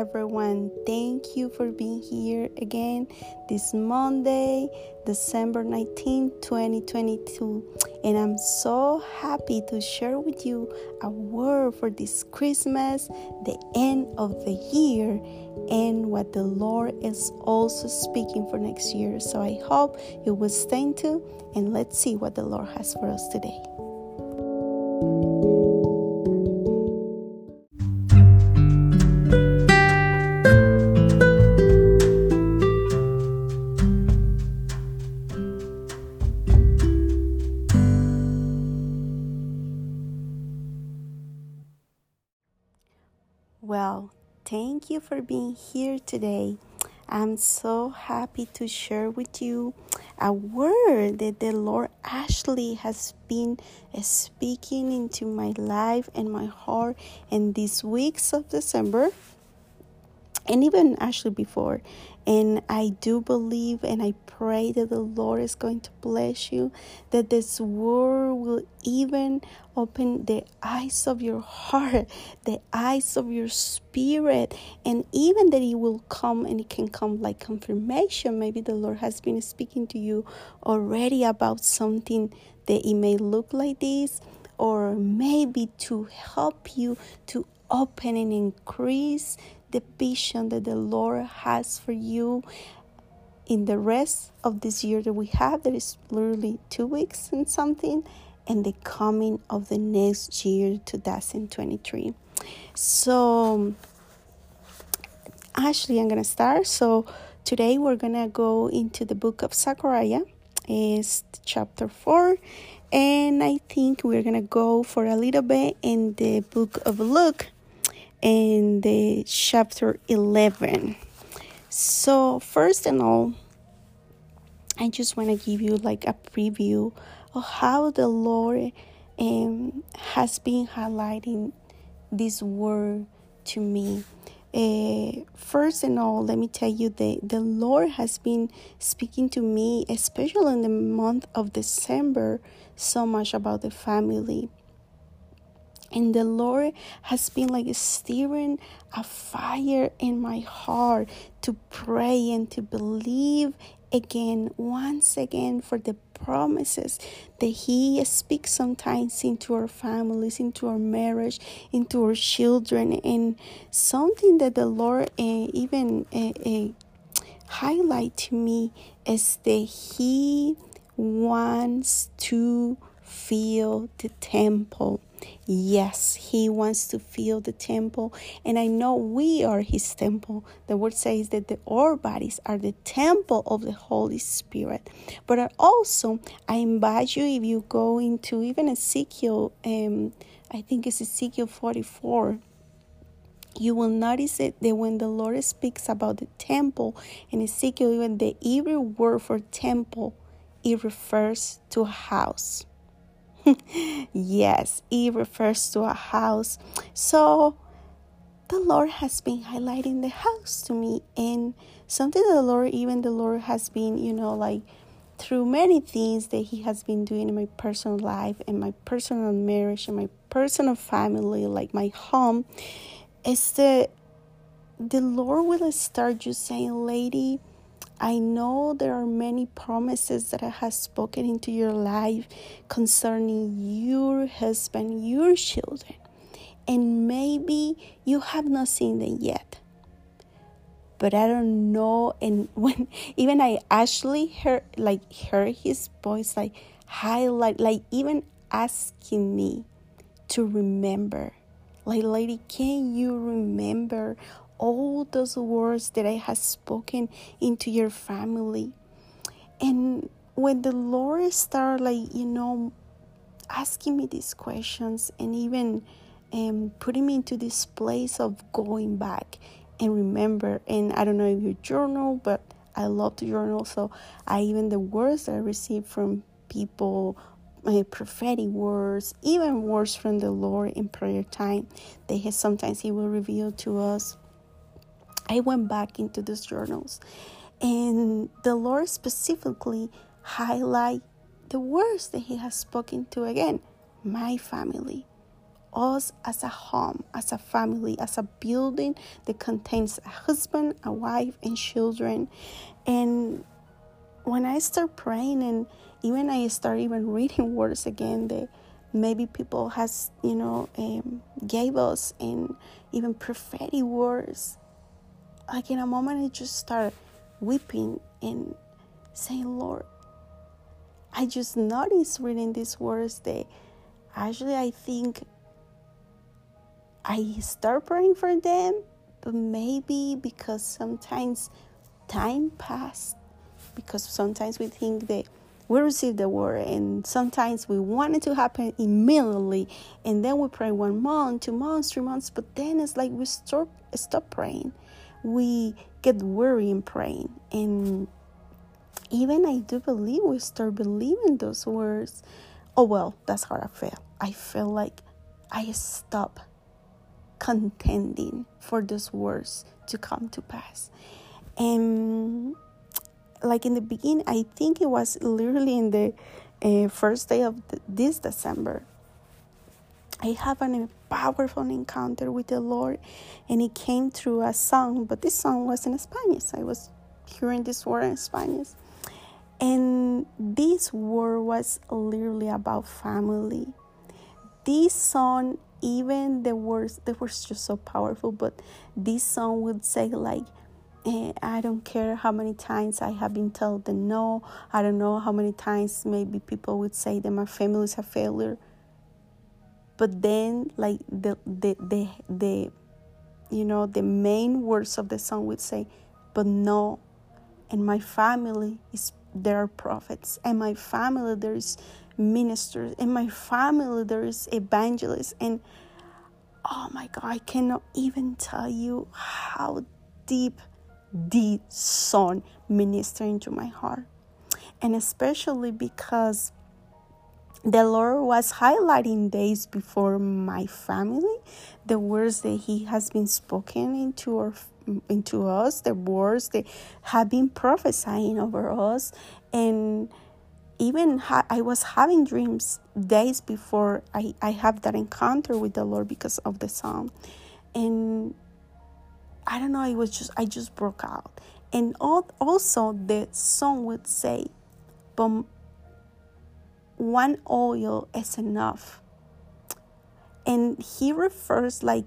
everyone. Thank you for being here again this Monday, December 19, 2022. And I'm so happy to share with you a word for this Christmas, the end of the year, and what the Lord is also speaking for next year. So I hope you will stay tuned and let's see what the Lord has for us today. For being here today. I'm so happy to share with you a word that the Lord actually has been uh, speaking into my life and my heart in these weeks of December and even actually before. And I do believe and I pray that the Lord is going to bless you, that this word will even open the eyes of your heart, the eyes of your spirit, and even that it will come and it can come like confirmation. Maybe the Lord has been speaking to you already about something that it may look like this, or maybe to help you to open and increase the vision that the Lord has for you in the rest of this year that we have. that is literally two weeks and something, and the coming of the next year, 2023. So, actually, I'm gonna start. So, today we're gonna go into the book of Zechariah, is chapter 4 and I think we're gonna go for a little bit in the book of Luke in the chapter 11. So, first and all, I just want to give you like a preview of how the Lord um, has been highlighting this word to me. Uh, first and all, let me tell you that the Lord has been speaking to me, especially in the month of December, so much about the family. And the Lord has been like stirring a fire in my heart to pray and to believe again, once again, for the promises that He speaks sometimes into our families, into our marriage, into our children, and something that the Lord uh, even uh, uh, highlight to me is that He wants to fill the temple. Yes, He wants to fill the temple, and I know we are His temple. The word says that the, our bodies are the temple of the Holy Spirit. But also, I invite you if you go into even Ezekiel, um, I think it's Ezekiel 44 you will notice it that when the Lord speaks about the temple in Ezekiel, even the Hebrew word for temple, it refers to a house. Yes, it refers to a house. So the Lord has been highlighting the house to me, and something that the Lord, even the Lord, has been, you know, like through many things that He has been doing in my personal life and my personal marriage and my personal family, like my home, is that the Lord will start just saying, Lady, I know there are many promises that I have spoken into your life concerning your husband, your children, and maybe you have not seen them yet. But I don't know. And when even I actually heard like heard his voice like highlight, like even asking me to remember. Like, lady, can you remember all those words that I have spoken into your family. And when the Lord started, like, you know, asking me these questions and even um, putting me into this place of going back and remember, and I don't know if you journal, but I love to journal. So I even the words that I received from people my prophetic words, even words from the Lord in prayer time. They have sometimes He will reveal to us I went back into these journals and the Lord specifically highlight the words that he has spoken to again my family us as a home, as a family, as a building that contains a husband, a wife, and children. And when I start praying and even I start even reading words again that maybe people has you know um, gave us and even prophetic words like in a moment i just start weeping and saying lord i just noticed reading these words that actually i think i start praying for them but maybe because sometimes time passed because sometimes we think that we receive the word and sometimes we want it to happen immediately and then we pray one month two months three months but then it's like we stop stop praying we get weary in praying. And even i do believe we start believing those words. Oh well that's how i feel. I feel like i stop contending for those words to come to pass. And like in the beginning, I think it was literally in the uh, first day of the, this December. I have an, powerful encounter with the Lord, and it came through a song, but this song was in Spanish. I was hearing this word in Spanish. And this word was literally about family. This song, even the words, the words just so powerful, but this song would say like, and I don't care how many times I have been told the no. I don't know how many times maybe people would say that my family is a failure. But then, like the the the the, you know, the main words of the song would say, "But no, and my family is there are prophets, and my family there is ministers, and my family there is evangelists, and oh my God, I cannot even tell you how deep the song ministering to my heart. And especially because the Lord was highlighting days before my family, the words that He has been spoken into our into us, the words that have been prophesying over us, and even ha- I was having dreams days before I, I have that encounter with the Lord because of the psalm, and I don't know, it was just, I just broke out. And also, the song would say, but one oil is enough. And he refers like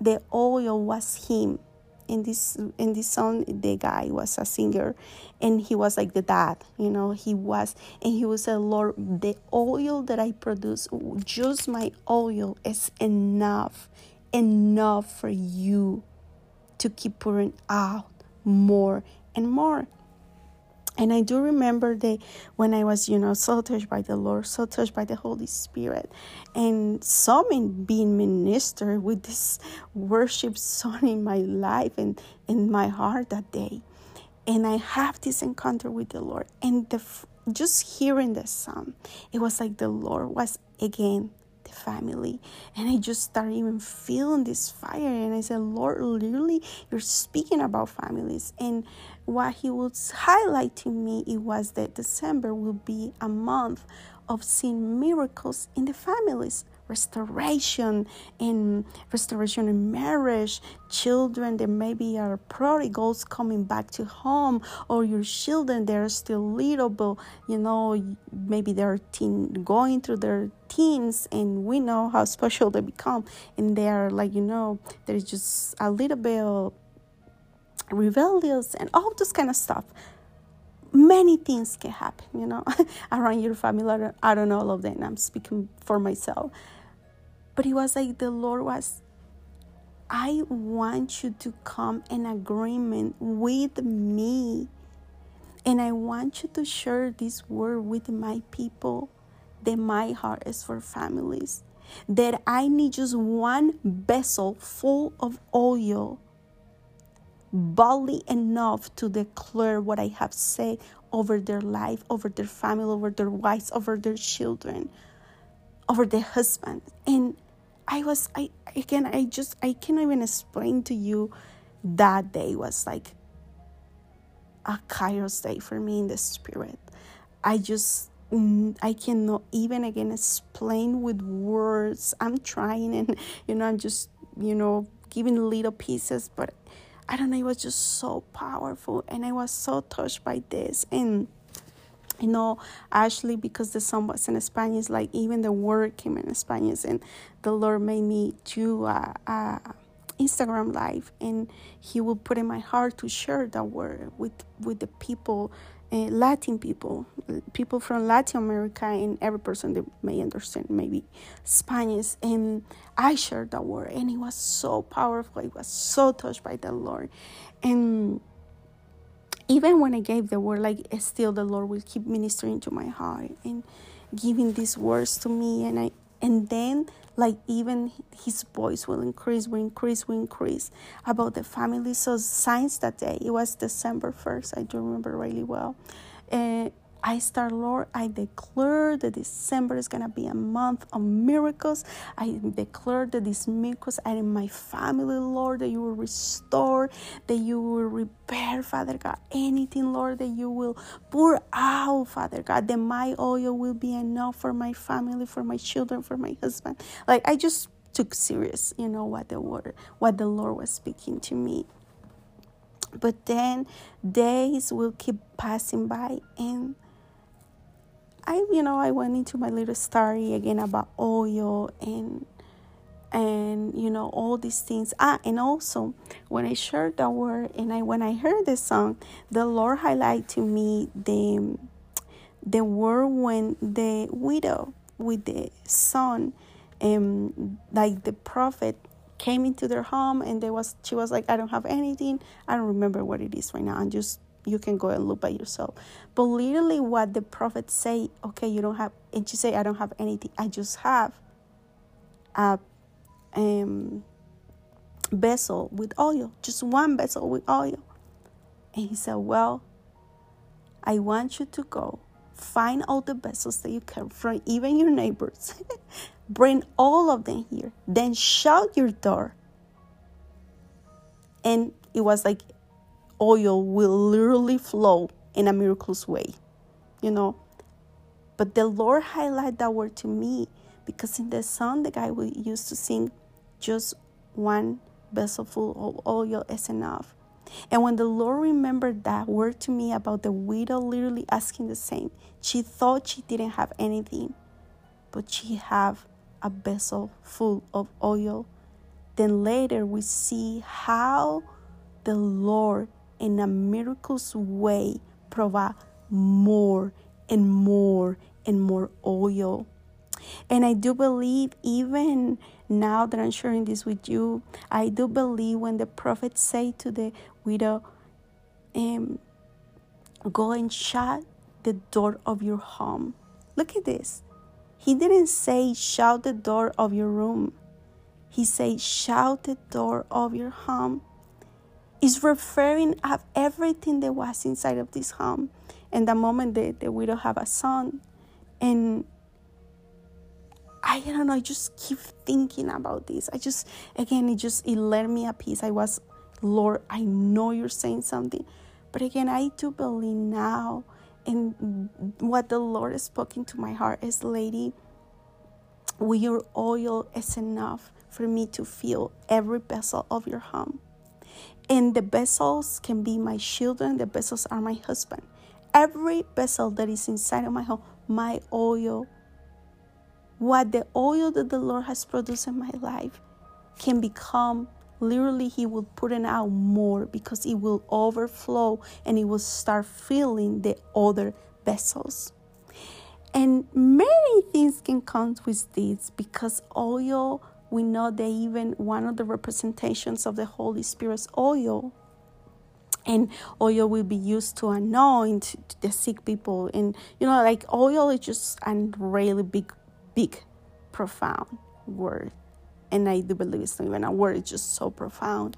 the oil was him. In this in this song, the guy was a singer, and he was like the dad, you know. He was, and he was a Lord. The oil that I produce, just my oil, is enough, enough for you to keep pouring out more and more. And I do remember that when I was, you know, so touched by the Lord, so touched by the Holy Spirit, and saw being ministered with this worship song in my life and in my heart that day. And I have this encounter with the Lord. And the just hearing the song, it was like the Lord was again the family. And I just started even feeling this fire. And I said, Lord, literally, you're speaking about families. And what he was highlighting me, it was that December will be a month of seeing miracles in the families restoration in restoration in marriage. Children that maybe are prodigals coming back to home or your children that are still little but you know maybe they're teen going through their teens and we know how special they become. And they're like you know there's just a little bit of rebellious and all this kind of stuff. Many things can happen you know around your family. I don't know all of them. I'm speaking for myself but it was like the Lord was, I want you to come in agreement with me. And I want you to share this word with my people that my heart is for families. That I need just one vessel full of oil, boldly enough to declare what I have said over their life, over their family, over their wives, over their children, over their husband. And I was I again I just I can't even explain to you that day was like a kairos day for me in the spirit. I just I cannot even again explain with words. I'm trying and you know I'm just you know giving little pieces, but I don't know. It was just so powerful, and I was so touched by this and you know, Ashley, because the song was in Spanish, like even the word came in Spanish, and the Lord made me do a, a Instagram live, and He will put in my heart to share that word with with the people uh, Latin people, people from Latin America, and every person that may understand maybe Spanish. And I shared that word, and it was so powerful. It was so touched by the Lord. And even when I gave the word, like still the Lord will keep ministering to my heart and giving these words to me. And I and then like even his voice will increase, will increase, will increase about the family. So signs that day, it was December 1st, I do remember really well. And I start, Lord, I declare that December is going to be a month of miracles. I declare that these miracles are in my family, Lord, that you will restore, that you will repair, Father God, anything, Lord, that you will pour out, Father God, that my oil will be enough for my family, for my children, for my husband. Like, I just took serious, you know, what the word, what the Lord was speaking to me. But then days will keep passing by and I, you know, I went into my little story again about oil and and you know all these things. Ah, and also when I shared that word and I when I heard the song, the Lord highlighted to me the the word when the widow with the son, um, like the prophet came into their home and there was she was like, I don't have anything. I don't remember what it is right now. I'm just you can go and look by yourself. But literally, what the prophet say, okay, you don't have, and she say, I don't have anything. I just have a um, vessel with oil, just one vessel with oil. And he said, well, I want you to go find all the vessels that you can from even your neighbors. Bring all of them here. Then shut your door. And it was like oil will literally flow in a miraculous way, you know. But the Lord highlighted that word to me because in the song the guy we used to sing, just one vessel full of oil is enough. And when the Lord remembered that word to me about the widow literally asking the same, she thought she didn't have anything, but she have a vessel full of oil. Then later we see how the Lord in a miraculous way provide more and more and more oil. And I do believe, even now that I'm sharing this with you, I do believe when the prophet say to the widow, um, go and shut the door of your home. Look at this. He didn't say shut the door of your room. He said shut the door of your home is referring of everything that was inside of this home. And the moment that, that we don't have a son, and I don't know, I just keep thinking about this. I just again it just it let me a peace. I was, Lord, I know you're saying something. But again, I do believe now and what the Lord has spoken to my heart is lady, your oil is enough for me to fill every vessel of your home. And the vessels can be my children, the vessels are my husband. Every vessel that is inside of my home, my oil, what the oil that the Lord has produced in my life can become literally he will put it out more because it will overflow and it will start filling the other vessels and many things can come with this because oil we know that even one of the representations of the Holy Spirit's oil and oil will be used to anoint the sick people. And you know like oil is just a really big big profound word. And i do believe it's not even a word it's just so profound.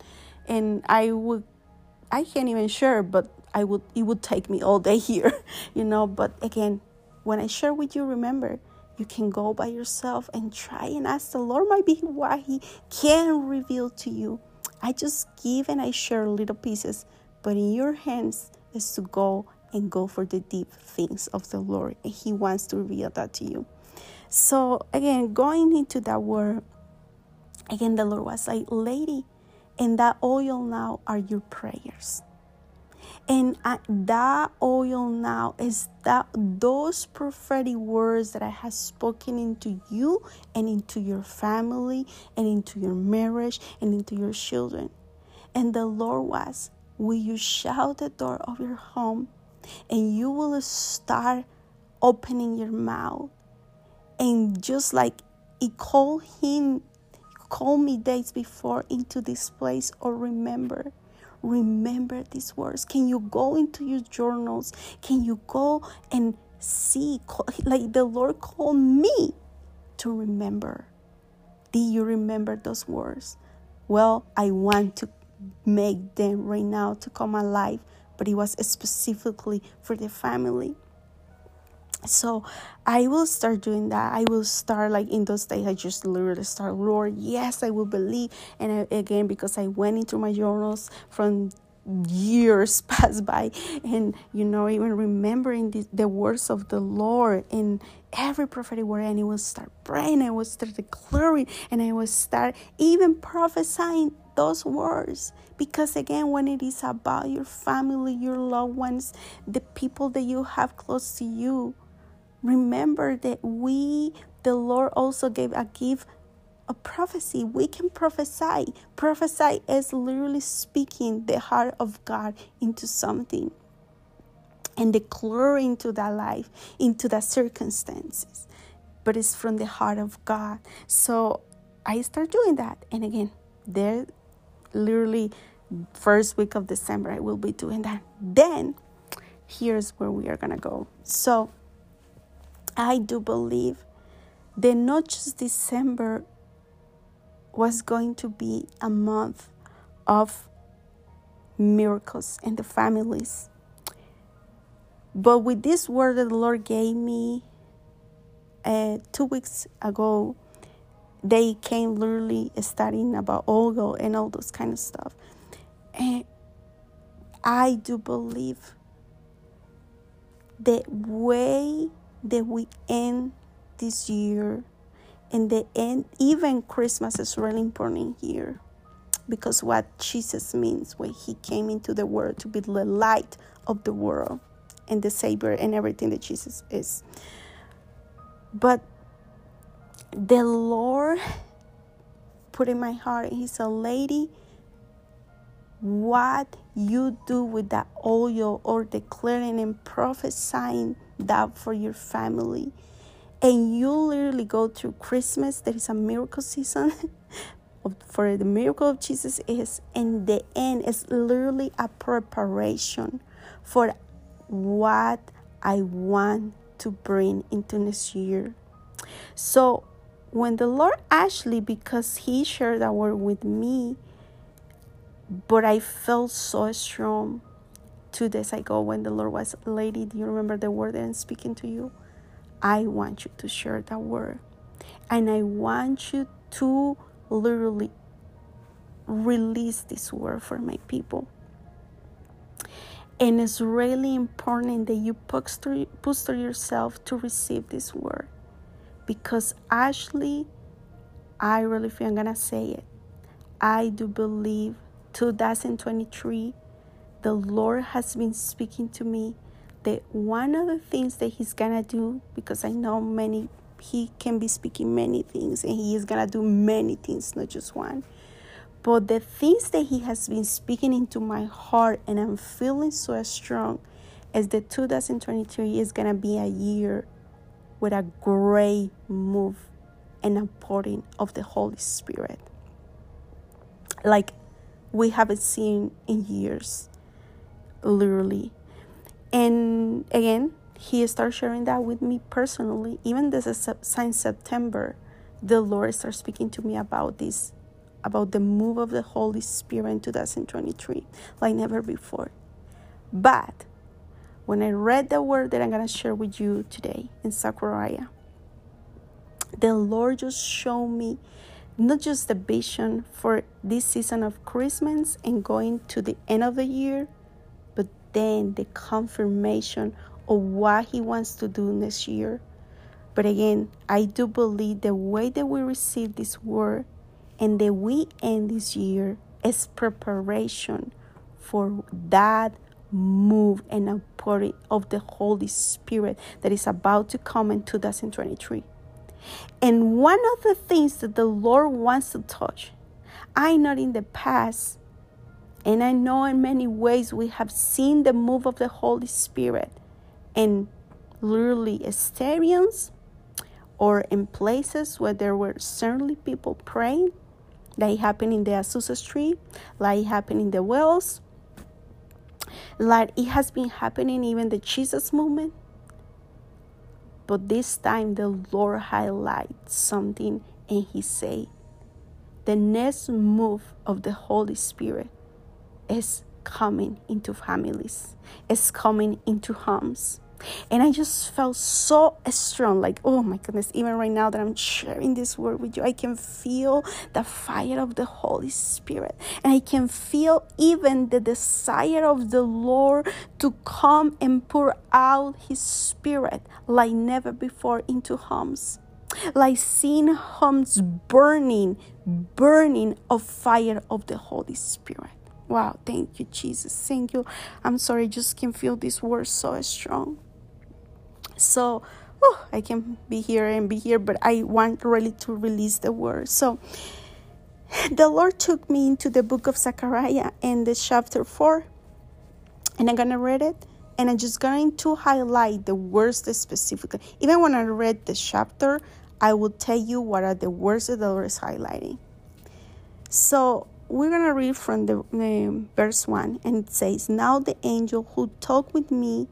And i would i can't even share but i would it would take me all day here you know. But again when i share with you remember you can go by yourself and try and ask the Lord might be why He can reveal to you. I just give and I share little pieces, but in your hands is to go and go for the deep things of the Lord. And He wants to reveal that to you. So, again, going into that word, again, the Lord was like, Lady, and that oil now are your prayers. And uh, that oil now is that those prophetic words that I have spoken into you and into your family and into your marriage and into your children. And the Lord was, Will you shout the door of your home and you will start opening your mouth and just like he called him call me days before into this place or remember remember these words. Can you go into your journals? Can you go and see? Like the lord called me to remember. Do you remember those words? Well i want to make them right now to come alive but it was specifically for the family so i will start doing that. I will start like in those days i just literally start lord yes i will believe. And I, again because i went into my journals from years pass by and you know even remembering the, the words of the lord in every prophetic word and i will start praying i will start declaring and i will start even prophesying those words. Because again when it is about your family your loved ones the people that you have close to you remember that we the lord also gave a gift a prophecy. We can prophesy. Prophesy is literally speaking the heart of God into something and declaring to that life, into the circumstances. But it's from the heart of God. So I start doing that. And again, there literally first week of December I will be doing that. Then here's where we are gonna go. So I do believe that not just December was going to be a month of miracles in the families. But with this word that the Lord gave me uh, two weeks ago, they came literally studying about oil and all those kind of stuff. And I do believe the way that we end this year and the end, even Christmas is really important here because what Jesus means when he came into the world to be the light of the world and the Savior and everything that Jesus is. But the Lord put in my heart, He said, Lady, what you do with that oil or declaring and prophesying that for your family and you literally go through Christmas, there is a miracle season. for the miracle of Jesus is in the end is literally a preparation for what I want to bring into this year. So when the Lord actually because he shared that word with me, but I felt so strong two days ago when the Lord was lady, do you remember the word that I'm speaking to you? I want you to share that word. And I want you to literally release this word for my people. And it's really important that you posture, yourself to receive this word. Because actually, I really feel I'm going to say it. I do believe 2023, the Lord has been speaking to me that one of the things that he's gonna do because i know many he can be speaking many things and he is gonna do many things not just one. But the things that he has been speaking into my heart and i'm feeling so strong is that 2023 is gonna be a year with a great move and a pouring of the holy spirit. Like we haven't seen in years literally and again, he started sharing that with me personally. Even this is since September, the Lord started speaking to me about this, about the move of the Holy Spirit in 2023, like never before. But when I read the word that I'm to share with you today in Zechariah, the Lord just showed me not just the vision for this season of Christmas and going to the end of the year, then the confirmation of what He wants to do next year. But again, I do believe the way that we receive this word and that we end this year is preparation for that move and outpouring of the Holy Spirit that is about to come in 2023. And one of the things that the Lord wants to touch, I know in the past, and I know in many ways we have seen the move of the Holy Spirit in literally stadiums or in places where there were certainly people praying, like happened in the Azusa Street, like it happened in the Wales, like it has been happening even the Jesus movement. But this time the Lord highlights something and he said, the next move of the Holy Spirit is coming into families, is coming into homes. And I just felt so strong like, oh my goodness, even right now that I'm sharing this word with you, I can feel the fire of the Holy Spirit. And I can feel even the desire of the Lord to come and pour out His Spirit like never before into homes. Like seeing homes burning, burning of fire of the Holy Spirit. Wow, thank you, Jesus. Thank you. I'm sorry, I just can feel this word so strong. So, oh, I can be here and be here, but I want really to release the word. So, the Lord took me into the book of Zechariah and the chapter 4, and I'm going to read it. And I'm just going to highlight the words specifically. Even when I read the chapter, I will tell you what are the words that the Lord is highlighting. So we're going to read from the, verse 1, and it says, Now the angel who talked with me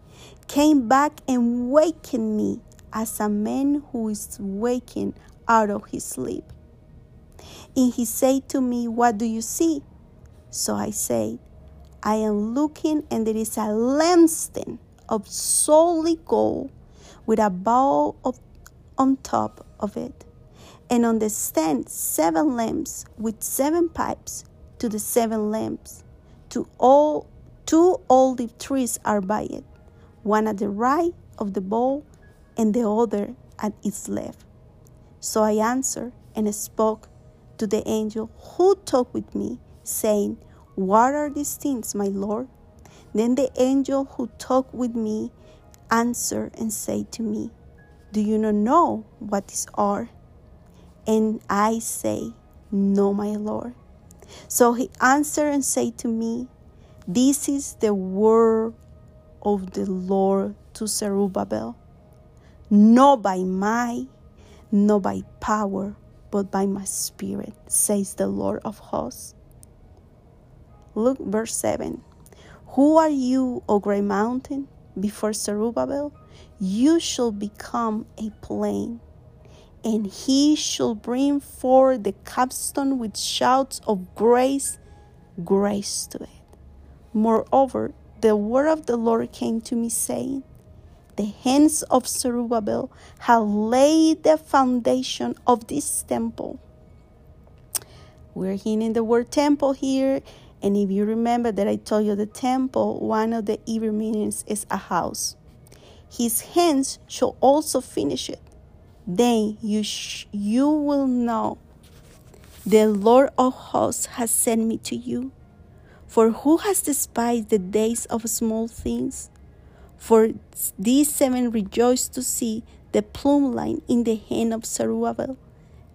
came back and wakened me as a man who is waking out of his sleep. And he said to me, What do you see? So I said, I am looking, and there is a lampstand of solid gold with a bowl of, on top of it. And on the stand, seven lamps with seven pipes to the seven lamps. To all two olive trees are by it one at the right of the bowl and the other at its left. So I answered and spoke to the angel who talked with me, saying, What are these things, my Lord? Then the angel who talked with me answered and said to me, Do you not know what these are? And I say, No, my Lord. So he answered and said to me, This is the word of the Lord to Zerubbabel, not by might, not by power, but by my spirit, says the Lord of hosts. Look, verse 7. Who are you, O great mountain? Before Zerubbabel, you shall become a plain, and he shall bring forth the capstone with shouts of grace, grace to it. Moreover, the word of the Lord came to me, saying, The hands of Zerubbabel have laid the foundation of this temple. We're hearing the word temple here. And if you remember that I told you the temple, one of the Hebrew meanings is a house. His hands shall also finish it. Then you, sh- you will know the Lord of hosts has sent me to you. For who has despised the days of small things? For these seven rejoice to see the plumb line in the hand of Zerubbabel.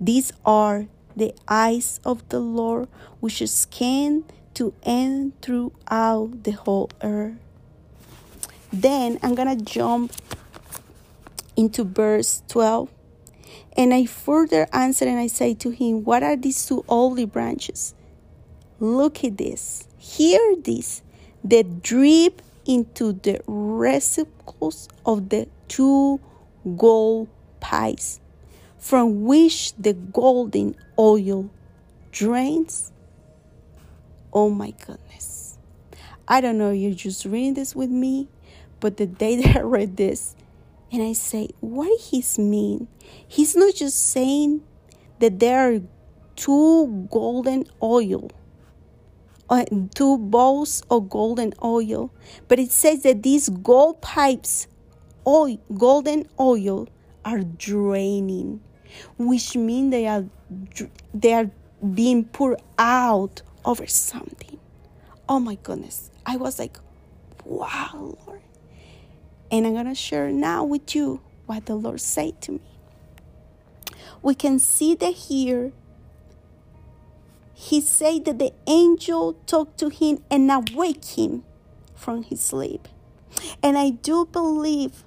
These are the eyes of the Lord, which scan to end throughout the whole earth. Then I'm gonna jump into verse 12. And I further answered and I say to him, What are these two olive branches? Look at this. Hear this that drip into the receptacles of the two gold pipes, from which the golden oil drains. Oh my goodness. I don't know you're just reading this with me, but the day that I read this, and I say, what does he mean? He's not just saying that there are two golden oil uh, two bowls of golden oil. But it says that these gold pipes, oil, golden oil, are draining, which means they are they are being poured out over something. Oh my goodness! I was like, "Wow, Lord!" And I'm gonna share now with you what the Lord said to me. We can see that here he said that the angel talked to him and awake him from his sleep. And I do believe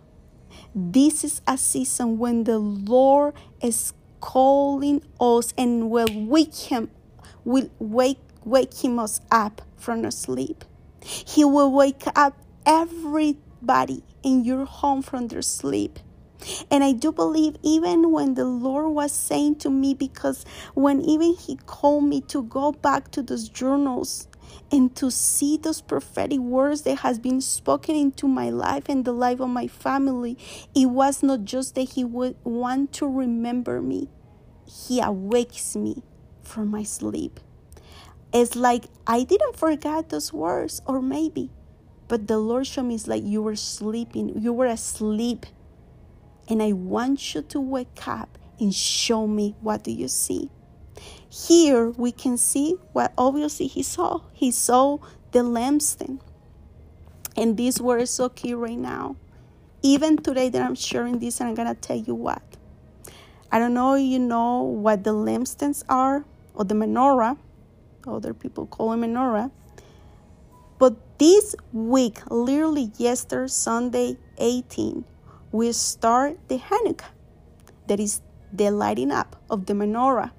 this is a season when the Lord is calling us and will wake him will wake wake him us up from our sleep. He will wake up everybody in your home from their sleep. And I do believe even when the Lord was saying to me, because when even He called me to go back to those journals and to see those prophetic words that has been spoken into my life and the life of my family, it was not just that He would want to remember me, He awakes me from my sleep. It's like I didn't forget those words, or maybe, but the Lord showed me it's like you were sleeping, you were asleep and I want you to wake up and show me what do you see. Here we can see what obviously he saw. He saw the lampstand. And these words so key right now. Even today that I'm sharing this, and I'm gonna tell you what. I don't know you know what the lampstands are or the menorah. Other people call it menorah. But this week, literally yesterday, Sunday 18, we start the Hanukkah, that is the lighting up of the menorah.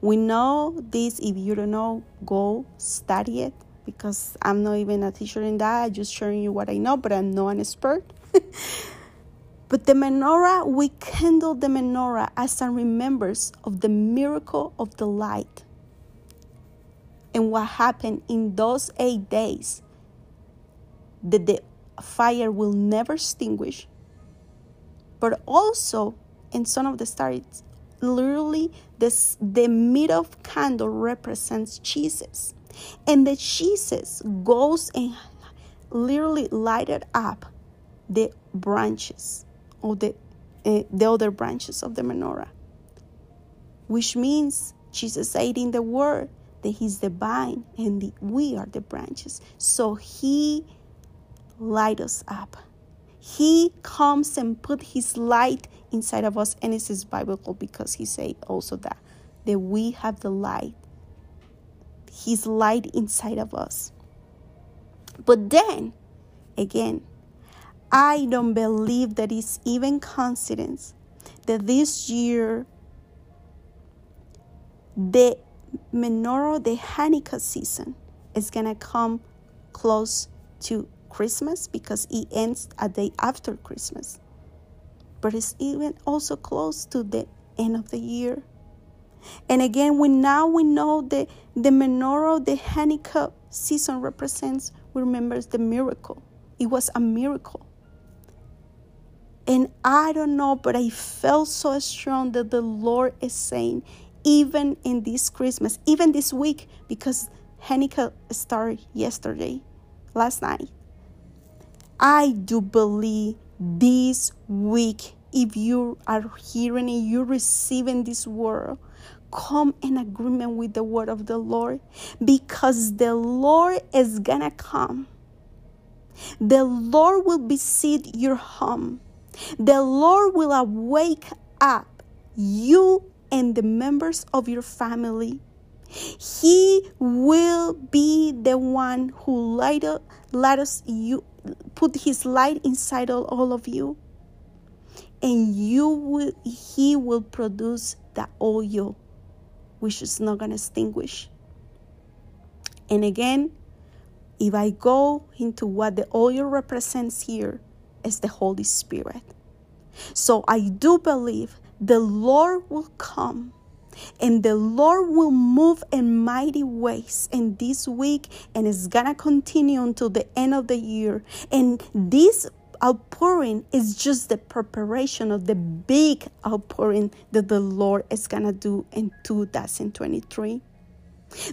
We know this. If you don't know, go study it because I'm not even a teacher in that. I'm just sharing you what I know, but I'm not an expert. but the menorah, we kindle the menorah as a remembrance of the miracle of the light and what happened in those eight days that the fire will never extinguish but also in Son of the Stars, literally this the middle of candle represents Jesus. And the Jesus goes and literally lighted up the branches or the uh, the other branches of the menorah. Which means Jesus said in the word that he's the vine and the, we are the branches. So he light us up. He comes and put his light inside of us, and this is biblical because he say also that that we have the light, his light inside of us. But then, again, I don't believe that it's even coincidence that this year the menorah, the Hanukkah season, is gonna come close to Christmas because it ends a day after Christmas. But it's even also close to the end of the year. And again, we now we know that the menorah, the Hanukkah season represents, remembers the miracle. It was a miracle. And I don't know, but I felt so strong that the Lord is saying, even in this Christmas, even this week, because Hanukkah started yesterday, last night. I do believe this week, if you are hearing and you're receiving this word, come in agreement with the word of the Lord because the Lord is gonna come. The Lord will visit your home. The Lord will awake up you and the members of your family. He will be the one who light, up, light us you put his light inside of all of you and you will he will produce the oil which is not going to extinguish. And again if i go into what the oil represents here is the holy spirit. So i do believe the lord will come and the Lord will move in mighty ways in this week, and it's gonna continue until the end of the year. And this outpouring is just the preparation of the big outpouring that the Lord is gonna do in 2023.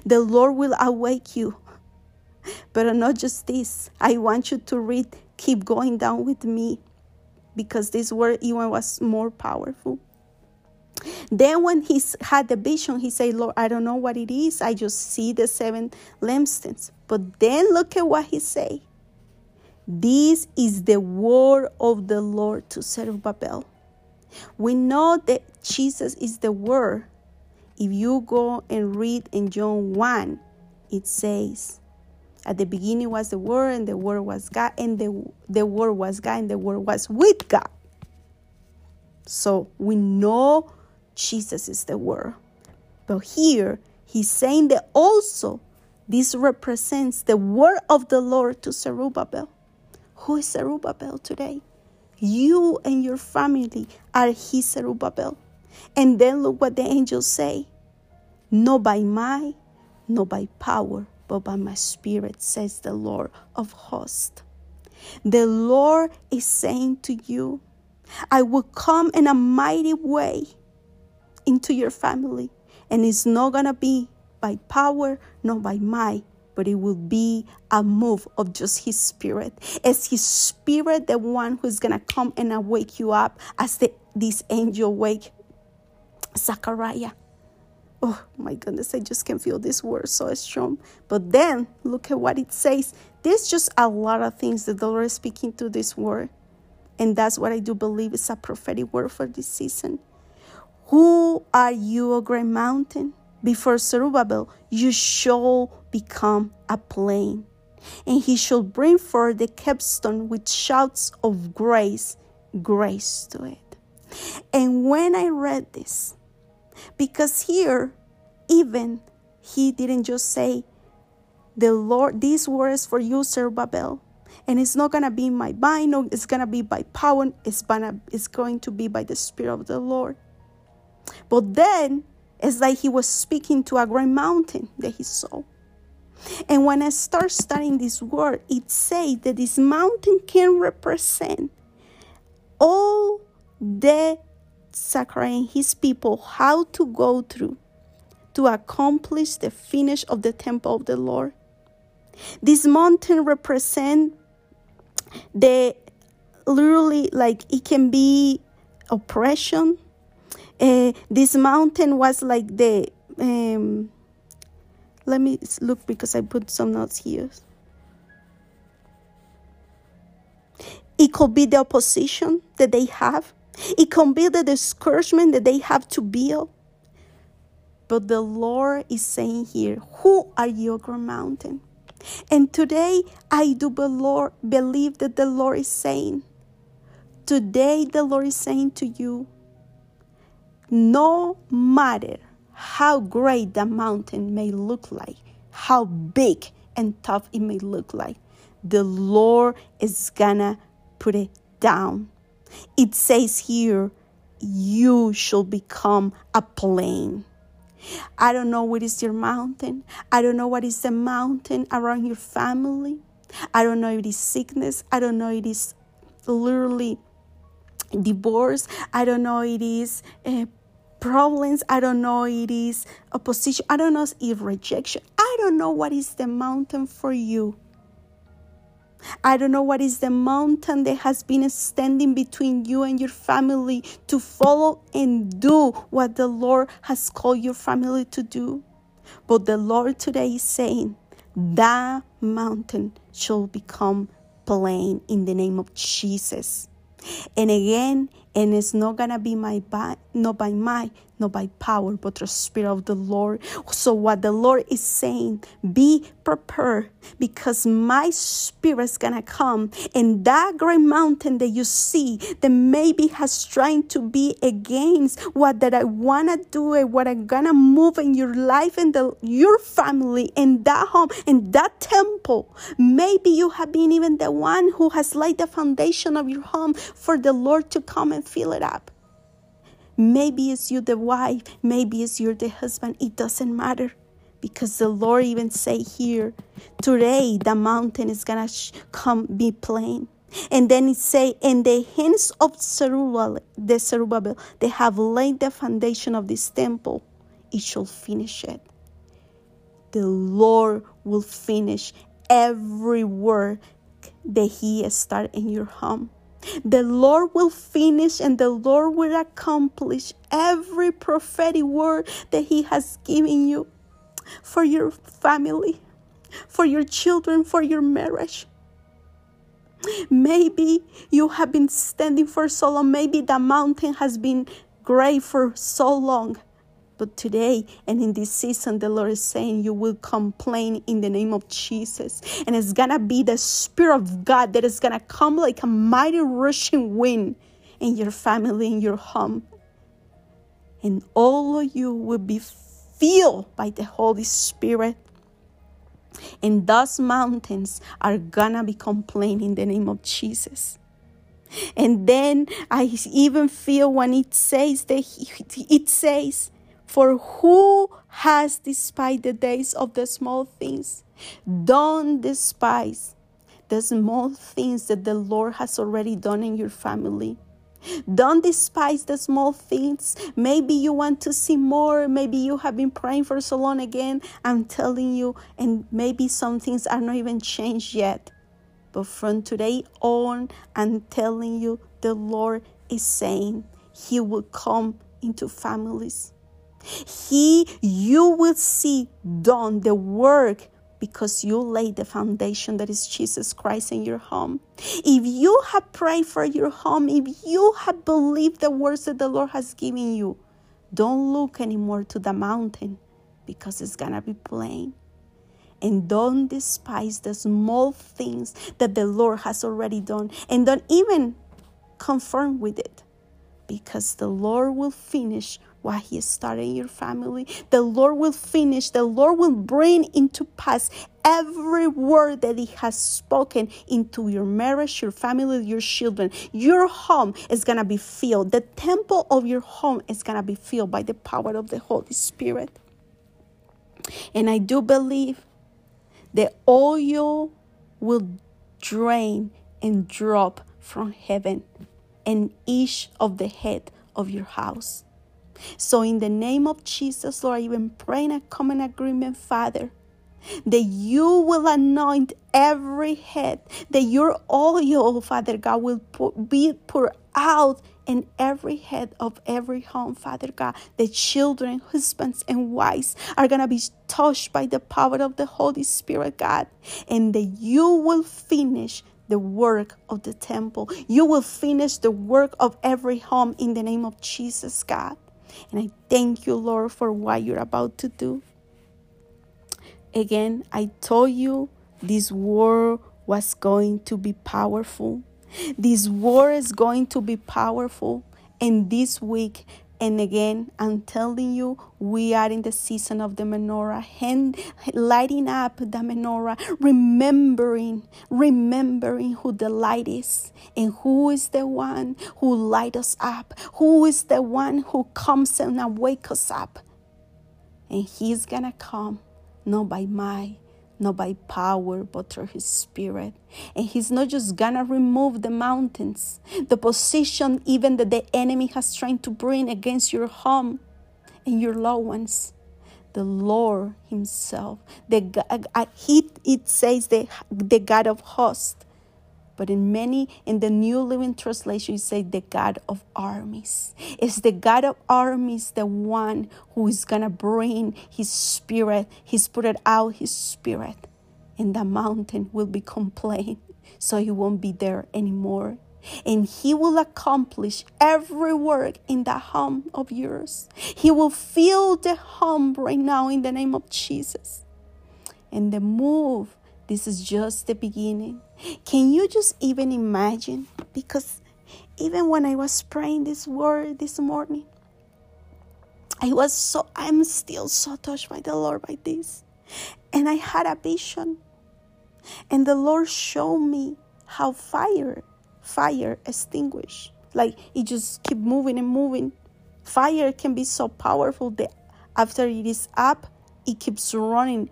The Lord will awake you But not just this. I want you to read, keep going down with me because this word even was more powerful. Then when he had the vision, he said, Lord, I don't know what it is. I just see the seven lampstands. But then look at what he said. This is the word of the Lord to Zerubbabel. We know that Jesus is the word. If you go and read in John 1, it says, At the beginning was the word, and the word was God, and the, the word was God, and the word was with God. So we know Jesus is the Word. But here, he's saying that also this represents the word of the Lord to Zerubbabel. Who is Zerubbabel today? You and your family are his Zerubbabel. And then look what the angels say. Not by might, not by power, but by my spirit, says the Lord of hosts. The Lord is saying to you, I will come in a mighty way into your family. And it's not going to be by power, not by might, but it will be a move of just His Spirit. It's His Spirit, the one who's going to come and wake you up as the, this angel wake Zachariah. Oh my goodness, I just can feel this word so strong. But then look at what it says. There's just a lot of things that the Lord is speaking to this word. And that's what I do believe is a prophetic word for this season. Who are you, O great mountain? Before Zerubbabel, you shall become a plain, and he shall bring forth the capstone with shouts of grace, grace to it. And when I read this, because here, even he didn't just say, the Lord, these words for you, Zerubbabel, and it's not gonna be my mind, no, it's gonna be by power, it's gonna it's going to be by the Spirit of the Lord. But then it's like he was speaking to a great mountain that he saw. And when I start studying this word, it says that this mountain can represent all the Zachariah and his people how to go through to accomplish the finish of the temple of the Lord. This mountain represent the literally like it can be oppression, uh, this mountain was like the. Um, let me look because I put some notes here. It could be the opposition that they have. It can be the discouragement that they have to build. But the Lord is saying here, Who are you, great mountain? And today, I do believe that the Lord is saying, Today, the Lord is saying to you, no matter how great the mountain may look like, how big and tough it may look like, the Lord is gonna put it down. It says here, you shall become a plain. I don't know what is your mountain. I don't know what is the mountain around your family. I don't know if it is sickness. I don't know if it is literally divorce. I don't know if it is uh, problems. I don't know it is opposition. I don't know if rejection. I don't know what is the mountain for you. I don't know what is the mountain that has been standing between you and your family to follow and do what the Lord has called your family to do. But the Lord today is saying, that mountain shall become plain in the name of Jesus. And again, and it's not gonna be my by, not by my not by power, but the Spirit of the Lord. So, what the Lord is saying, be prepared because my Spirit is gonna come, and that great mountain that you see that maybe has trying to be against what that I wanna do and what I'm gonna move in your life and the, your family in that home in that temple. Maybe you have been even the one who has laid the foundation of your home for the Lord to come and fill it up. Maybe it's you the wife, maybe it's you the husband. It doesn't matter because the Lord even say here, today the mountain is gonna come be plain. And then it say, in the hands of Zerubbabel, the Zerubbabel, they have laid the foundation of this temple. It shall finish it. The Lord will finish every word that He started in your home. The Lord will finish and the Lord will accomplish every prophetic word that He has given you for your family, for your children, for your marriage. Maybe you have been standing for so long. Maybe the mountain has been gray for so long. But today and in this season, the Lord is saying you will complain in the name of Jesus. And it's going to be the Spirit of God that is going to come like a mighty rushing wind in your family, in your home. And all of you will be filled by the Holy Spirit. And those mountains are gonna be complaining in the name of Jesus. And then I even feel when it says that it says, For who has despised the days of the small things? Don't despise the small things that the Lord has already done in your family. Don't despise the small things. Maybe you want to see more. Maybe you have been praying for so long again. I'm telling you, and maybe some things are not even changed yet. But from today on, I'm telling you, the Lord is saying He will come into families. He, you will see done the work because you laid the foundation that is Jesus Christ in your home. If you have prayed for your home, if you have believed the words that the Lord has given you, don't look anymore to the mountain because it's going to be plain. And don't despise the small things that the Lord has already done. And don't even conform with it because the Lord will finish what He started in your family. The Lord will finish, the Lord will bring into pass every word that He has spoken into your marriage, your family, your children. Your home is going to be filled. The temple of your home is going to be filled by the power of the Holy Spirit. And I do believe the oil will drain and drop from heaven and each of the head of your house. So, in the name of Jesus, Lord, I even pray in a common agreement, Father, that you will anoint every head, that your oil, Father God, will be poured out in every head of every home, Father God. The children, husbands, and wives are going to be touched by the power of the Holy Spirit, God, and that you will finish the work of the temple. You will finish the work of every home in the name of Jesus, God. And I thank you, Lord, for what you're about to do. Again, I told you this war was going to be powerful. This war is going to be powerful. And this week, and again, I'm telling you, we are in the season of the menorah, hand, lighting up the menorah, remembering, remembering who the light is and who is the one who light us up, who is the one who comes and wake us up. And he's gonna come, not by might, not by power, but through His Spirit. And He's not just gonna remove the mountains, the position even that the enemy has tried to bring against your home and your loved ones. The Lord Himself, the God, uh, uh, He it says the the God of hosts but in many, in the New Living Translation, you say the God of armies. Is the God of armies the one who is going to bring his spirit? He's put it out his spirit, and the mountain will be complained, so he won't be there anymore. And he will accomplish every work in the home of yours. He will fill the home right now in the name of Jesus. And the move this is just the beginning. Can you just even imagine? Because even when I was praying this word this morning, I was so, I'm still so touched by the Lord by this. And I had a vision. And the Lord showed me how fire, fire extinguish. Like it just keep moving and moving. Fire can be so powerful that after it is up, it keeps running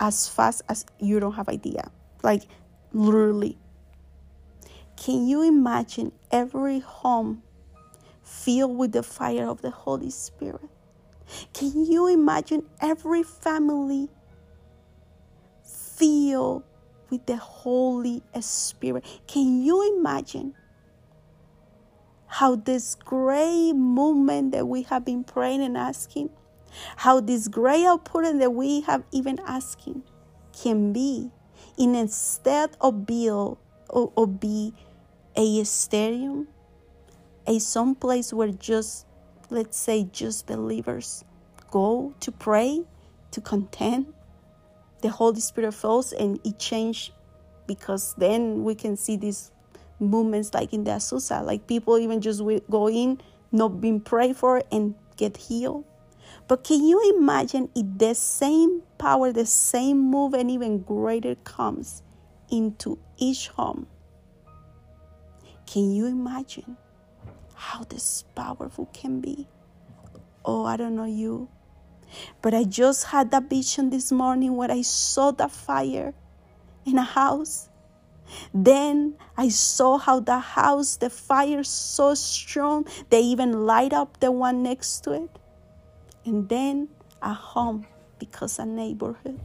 as fast as you don't have idea. Like literally. Can you imagine every home filled with the fire of the Holy Spirit? Can you imagine every family filled with the Holy Spirit. Can you imagine how this great movement that we have been praying and asking, how this great outpouring that we have even asking can be in instead of build or, or be a stadium, a some place where just let's say just believers go to pray, to contend, the Holy Spirit falls and it changed because then we can see these movements like in the Azusa, like people even just go in, not being prayed for and get healed. But can you imagine if the same power, the same move, and even greater comes into each home? Can you imagine how this powerful can be? Oh, I don't know you, but I just had that vision this morning where I saw the fire in a house. Then I saw how the house, the fire so strong, they even light up the one next to it. And then a home because a neighborhood.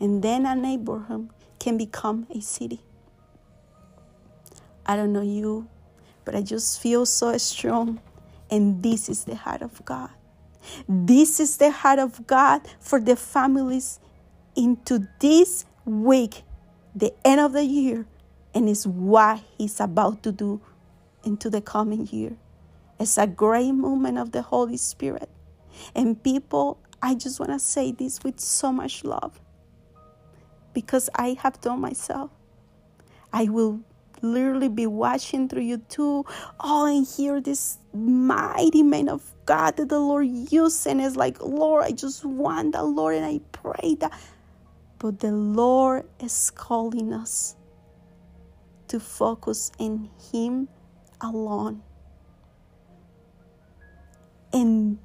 And then a neighborhood can become a city. I don't know you, but I just feel so strong. And this is the heart of God. This is the heart of God for the families into this week, the end of the year, and is what He's about to do into the coming year. It's a great moment of the Holy Spirit. And people, I just want to say this with so much love because I have done myself. I will literally be watching through YouTube, oh, and hear this mighty man of God that the Lord used, and it's like, Lord, I just want the Lord, and I pray that. But the Lord is calling us to focus in Him alone. And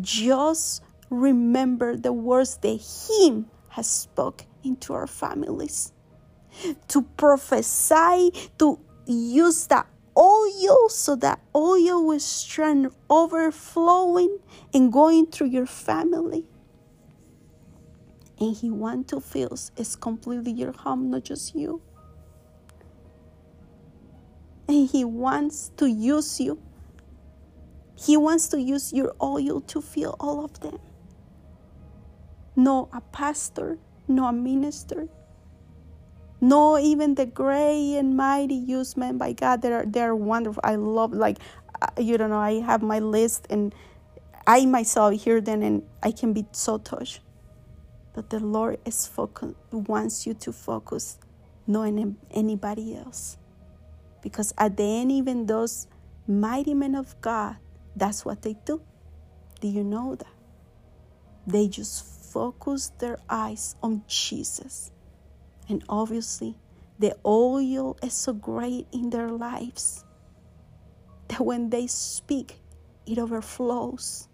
just remember the words that Him has spoke into our families to prophesy, to use that oil so that oil will strength overflowing and going through your family. And he wants to fill it's completely your home, not just you. And he wants to use you. He wants to use your oil to fill all of them. No a pastor, no a minister, no, even the great and mighty used men by God, they're, they're wonderful. I love, like, uh, you don't know, I have my list and I myself hear them and I can be so touched. But the Lord is focus, wants you to focus on anybody else. Because at the end, even those mighty men of God, that's what they do. Do you know that? They just focus their eyes on Jesus and obviously, the oil is so great in their lives that when they speak, it overflows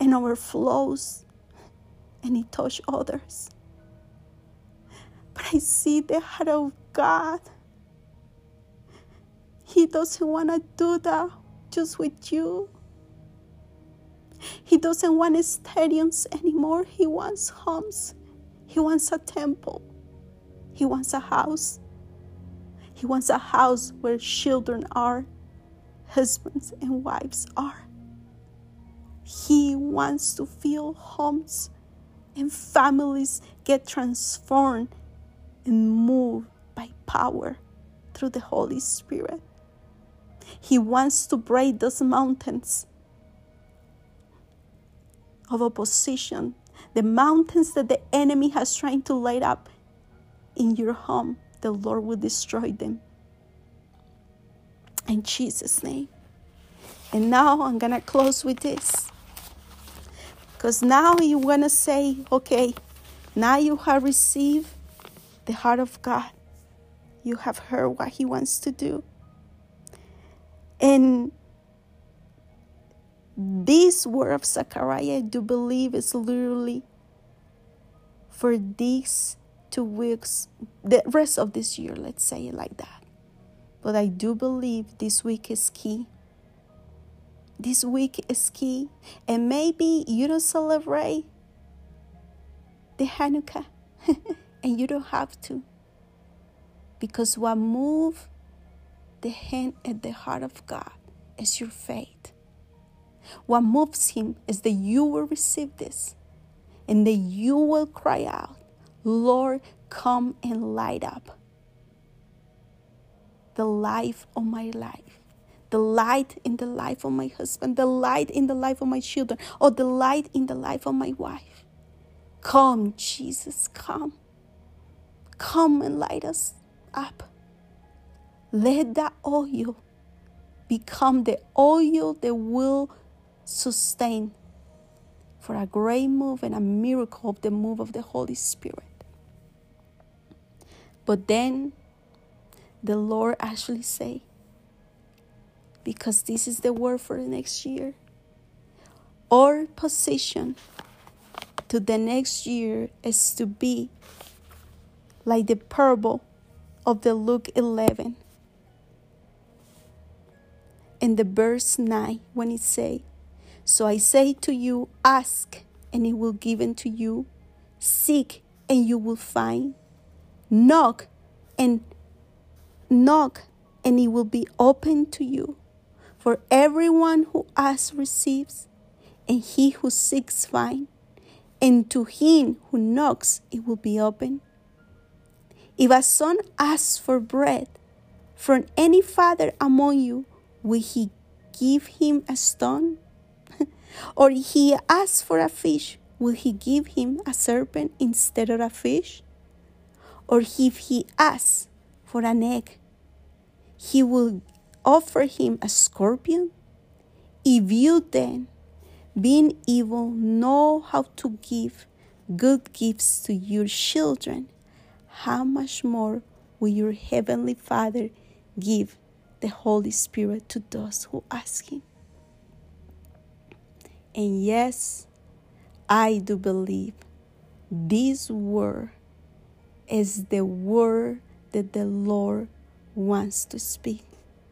and overflows and it touches others. But I see the heart of God. He doesn't want to do that just with you. He doesn't want stadiums anymore. He wants homes. He wants a temple. He wants a house. He wants a house where children are, husbands and wives are. He wants to feel homes and families get transformed and moved by power through the Holy Spirit. He wants to break those mountains of opposition, the mountains that the enemy has tried to light up in your home, the Lord will destroy them. In Jesus' name. And now I'm going to close with this. Because now you want to say, okay, now you have received the heart of God. You have heard what He wants to do. And this word of Zechariah, I do believe, is literally for these two weeks, the rest of this year, let's say it like that. But I do believe this week is key. This week is key. And maybe you don't celebrate the Hanukkah. And you don't have to. Because what moves the hand at the heart of God is your faith. What moves him is that you will receive this and that you will cry out, Lord, come and light up the life of my life, the light in the life of my husband, the light in the life of my children, or the light in the life of my wife. Come, Jesus, come. Come and light us up. Let that oil become the oil that will sustain for a great move and a miracle of the move of the Holy Spirit. But then the Lord actually say, because this is the word for the next year, our position to the next year is to be like the parable of the Luke 11 in the verse 9 when it say so i say to you ask and it will be given to you. Seek and you will find. Knock and knock and it will be open to you. For everyone who asks receives and he who seeks finds and to him who knocks it will be open. If a son asks for bread from any father among you, will he give him a stone? Or he asks for a fish, will he give him a serpent instead of a fish? Or if he asks for an egg, he will offer him a scorpion? If you then, being evil, know how to give good gifts to your children, how much more will your heavenly Father give the Holy Spirit to those who ask Him? And yes, I do believe this word is the word that the Lord wants to speak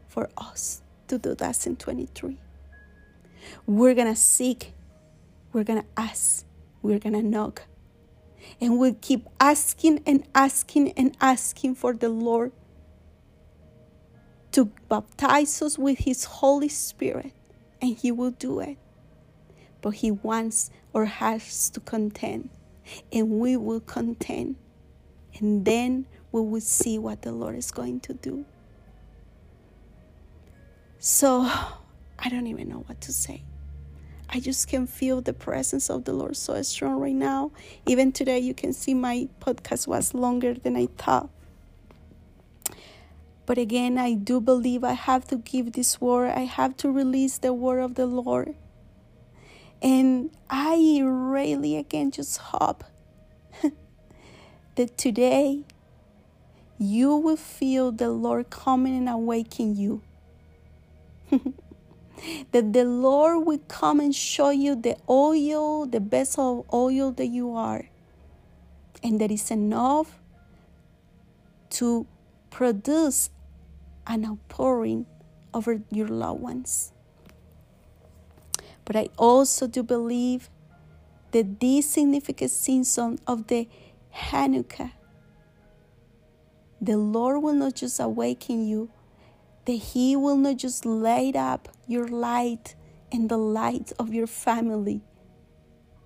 for us to 2023. We're going to seek, we're going to ask, we're going to knock, and we'll keep asking and asking and asking for the Lord to baptize us with His Holy Spirit, and He will do it. But He wants or has to contend, and we will contend, and then we will see what the Lord is going to do. So, I don't even know what to say. I just can feel the presence of the Lord so strong right now. Even today, you can see my podcast was longer than I thought. But again, I do believe I have to give this word, I have to release the word of the Lord. And I really, again, just hope that today you will feel the Lord coming and awakening you. that the Lord will come and show you the oil, the vessel of oil that you are, and that is enough to produce an outpouring over your loved ones. But I also do believe that this significant season of the Hanukkah, the Lord will not just awaken you that He will not just light up your light and the light of your family,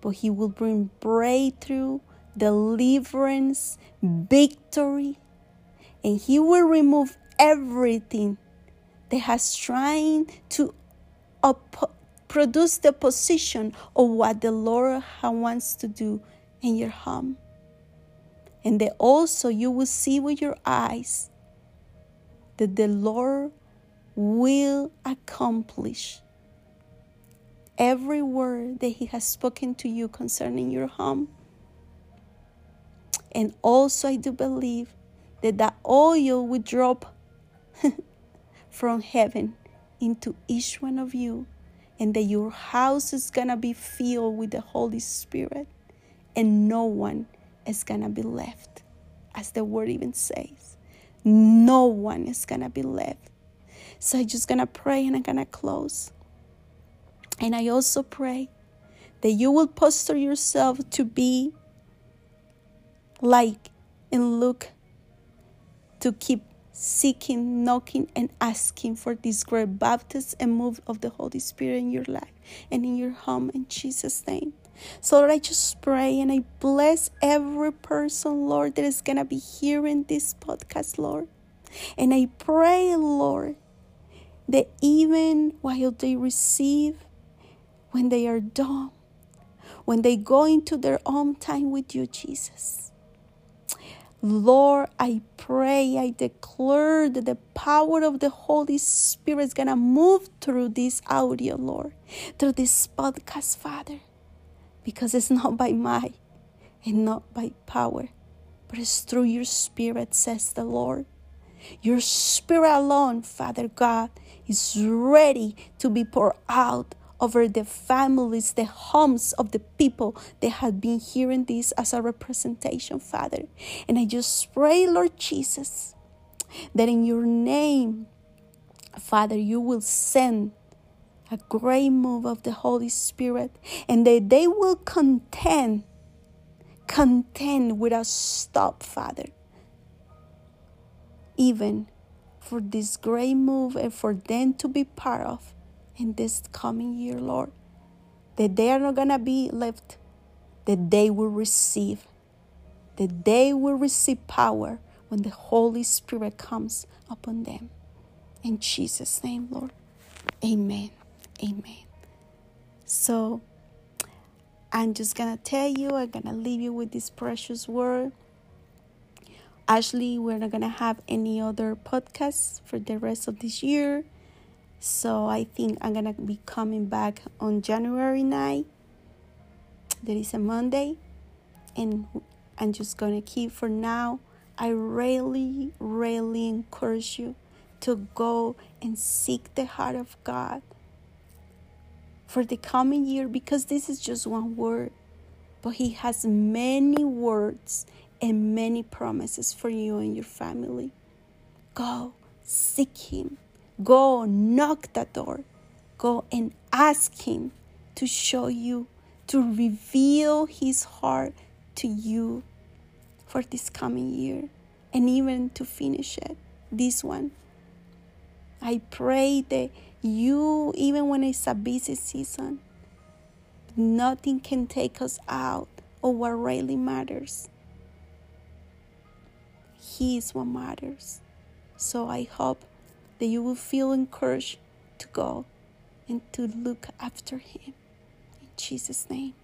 but He will bring breakthrough, deliverance, victory, and He will remove everything that has trying to produce the position of what the Lord wants to do in your home. And that also you will see with your eyes that the Lord will accomplish every word that He has spoken to you concerning your home. And also, I do believe that the oil will drop from heaven into each one of you, and that your house is gonna be filled with the Holy Spirit, and no one is gonna be left, as the word even says no one is gonna be left. So I'm just gonna pray and I'm gonna close. And I also pray that you will posture yourself to be like and look to keep seeking, knocking, and asking for this great baptism and move of the Holy Spirit in your life and in your home in Jesus' name. So, Lord, I just pray and I bless every person, Lord, that is going to be hearing this podcast, Lord. And I pray, Lord, that even while they receive, when they are done, when they go into their own time with you, Jesus, Lord, I pray, I declare that the power of the Holy Spirit is going to move through this audio, Lord, through this podcast, Father, because it's not by might and not by power, but it's through your Spirit, says the Lord. Your Spirit alone, Father God, is ready to be poured out over the families, the homes of the people that have been hearing this as a representation, Father. And I just pray, Lord Jesus, that in your name, Father, you will send a great move of the Holy Spirit and that they will contend, contend without stop, Father. Even for this great move and for them to be part of in this coming year, Lord. That they are not going to be left, that they will receive, that they will receive power when the Holy Spirit comes upon them. In Jesus' name, Lord. Amen. Amen. So, I'm just going to tell you, I'm going to leave you with this precious word. Actually, we're not going to have any other podcasts for the rest of this year. So I think I'm gonna be coming back on January 9. That is a Monday, and I'm just gonna keep for now. I really, really encourage you to go and seek the heart of God for the coming year because this is just one word, but He has many words and many promises for you and your family. Go seek Him Go knock the door. Go and ask Him to show you, to reveal His heart to you for this coming year and even to finish it, this one. I pray that you, even when it's a busy season, nothing can take us out of what really matters. He is what matters. So I hope that you will feel encouraged to go and to look after Him. In Jesus' name.